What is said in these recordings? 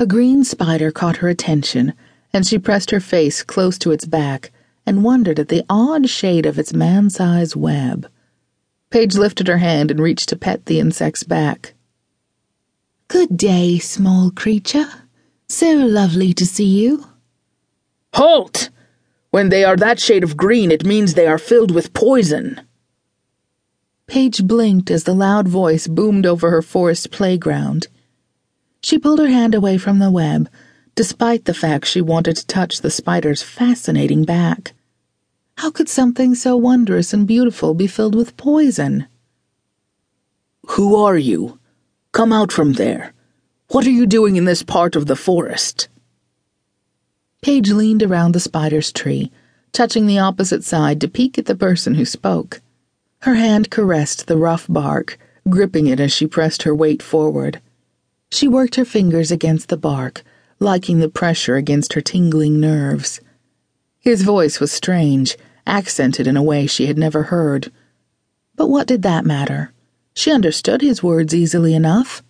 A green spider caught her attention, and she pressed her face close to its back and wondered at the odd shade of its man sized web. Paige lifted her hand and reached to pet the insect's back. Good day, small creature. So lovely to see you. Halt! When they are that shade of green, it means they are filled with poison. Paige blinked as the loud voice boomed over her forest playground. She pulled her hand away from the web, despite the fact she wanted to touch the spider's fascinating back. How could something so wondrous and beautiful be filled with poison? Who are you? Come out from there. What are you doing in this part of the forest? Paige leaned around the spider's tree, touching the opposite side to peek at the person who spoke. Her hand caressed the rough bark, gripping it as she pressed her weight forward. She worked her fingers against the bark, liking the pressure against her tingling nerves. His voice was strange, accented in a way she had never heard. But what did that matter? She understood his words easily enough.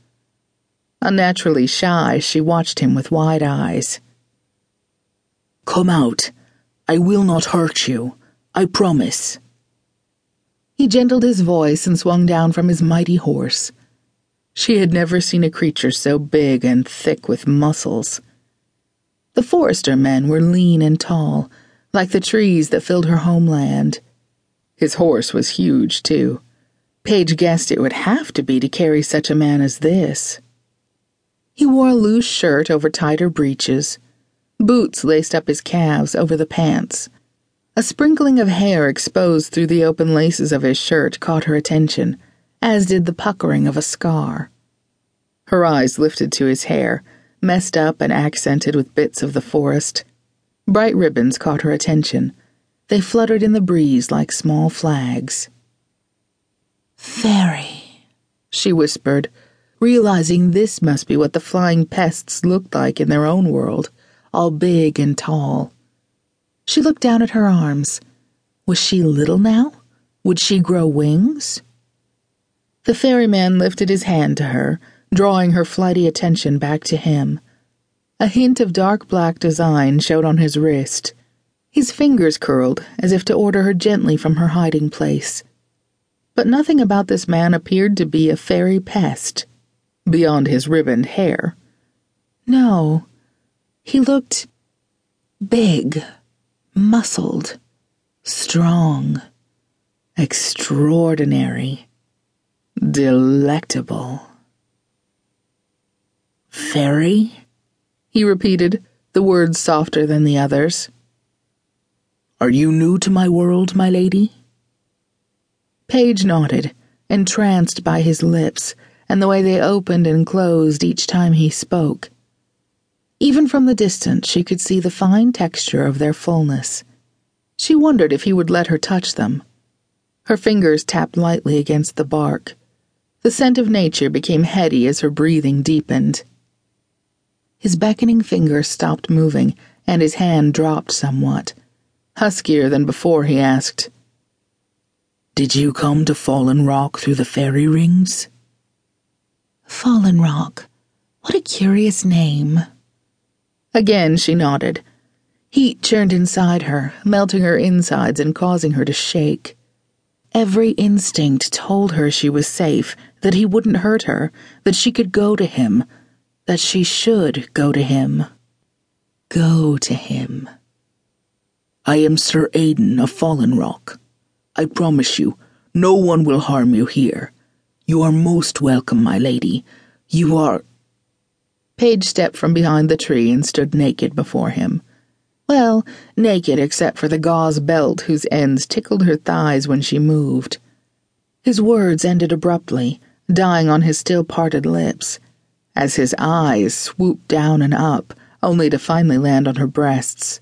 Unnaturally shy, she watched him with wide eyes. Come out. I will not hurt you. I promise. He gentled his voice and swung down from his mighty horse. She had never seen a creature so big and thick with muscles. The forester men were lean and tall, like the trees that filled her homeland. His horse was huge, too. Paige guessed it would have to be to carry such a man as this. He wore a loose shirt over tighter breeches Boots laced up his calves over the pants. A sprinkling of hair exposed through the open laces of his shirt caught her attention, as did the puckering of a scar. Her eyes lifted to his hair, messed up and accented with bits of the forest. Bright ribbons caught her attention. They fluttered in the breeze like small flags. Fairy, she whispered, realizing this must be what the flying pests looked like in their own world all big and tall. She looked down at her arms. Was she little now? Would she grow wings? The ferryman lifted his hand to her, drawing her flighty attention back to him. A hint of dark black design showed on his wrist. His fingers curled as if to order her gently from her hiding place. But nothing about this man appeared to be a fairy pest, beyond his ribboned hair. No, he looked big, muscled, strong, extraordinary, delectable. Fairy? He repeated, the words softer than the others. Are you new to my world, my lady? Paige nodded, entranced by his lips and the way they opened and closed each time he spoke. Even from the distance, she could see the fine texture of their fullness. She wondered if he would let her touch them. Her fingers tapped lightly against the bark. The scent of nature became heady as her breathing deepened. His beckoning fingers stopped moving, and his hand dropped somewhat. Huskier than before, he asked, Did you come to Fallenrock through the fairy rings? Fallenrock. What a curious name. Again she nodded. Heat churned inside her, melting her insides and causing her to shake. Every instinct told her she was safe, that he wouldn't hurt her, that she could go to him, that she should go to him. Go to him. I am Sir Aidan of Fallenrock. I promise you, no one will harm you here. You are most welcome, my lady. You are Paige stepped from behind the tree and stood naked before him. Well, naked except for the gauze belt whose ends tickled her thighs when she moved. His words ended abruptly, dying on his still parted lips, as his eyes swooped down and up, only to finally land on her breasts.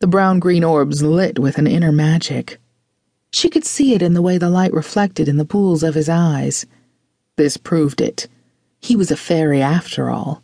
The brown green orbs lit with an inner magic. She could see it in the way the light reflected in the pools of his eyes. This proved it. He was a fairy after all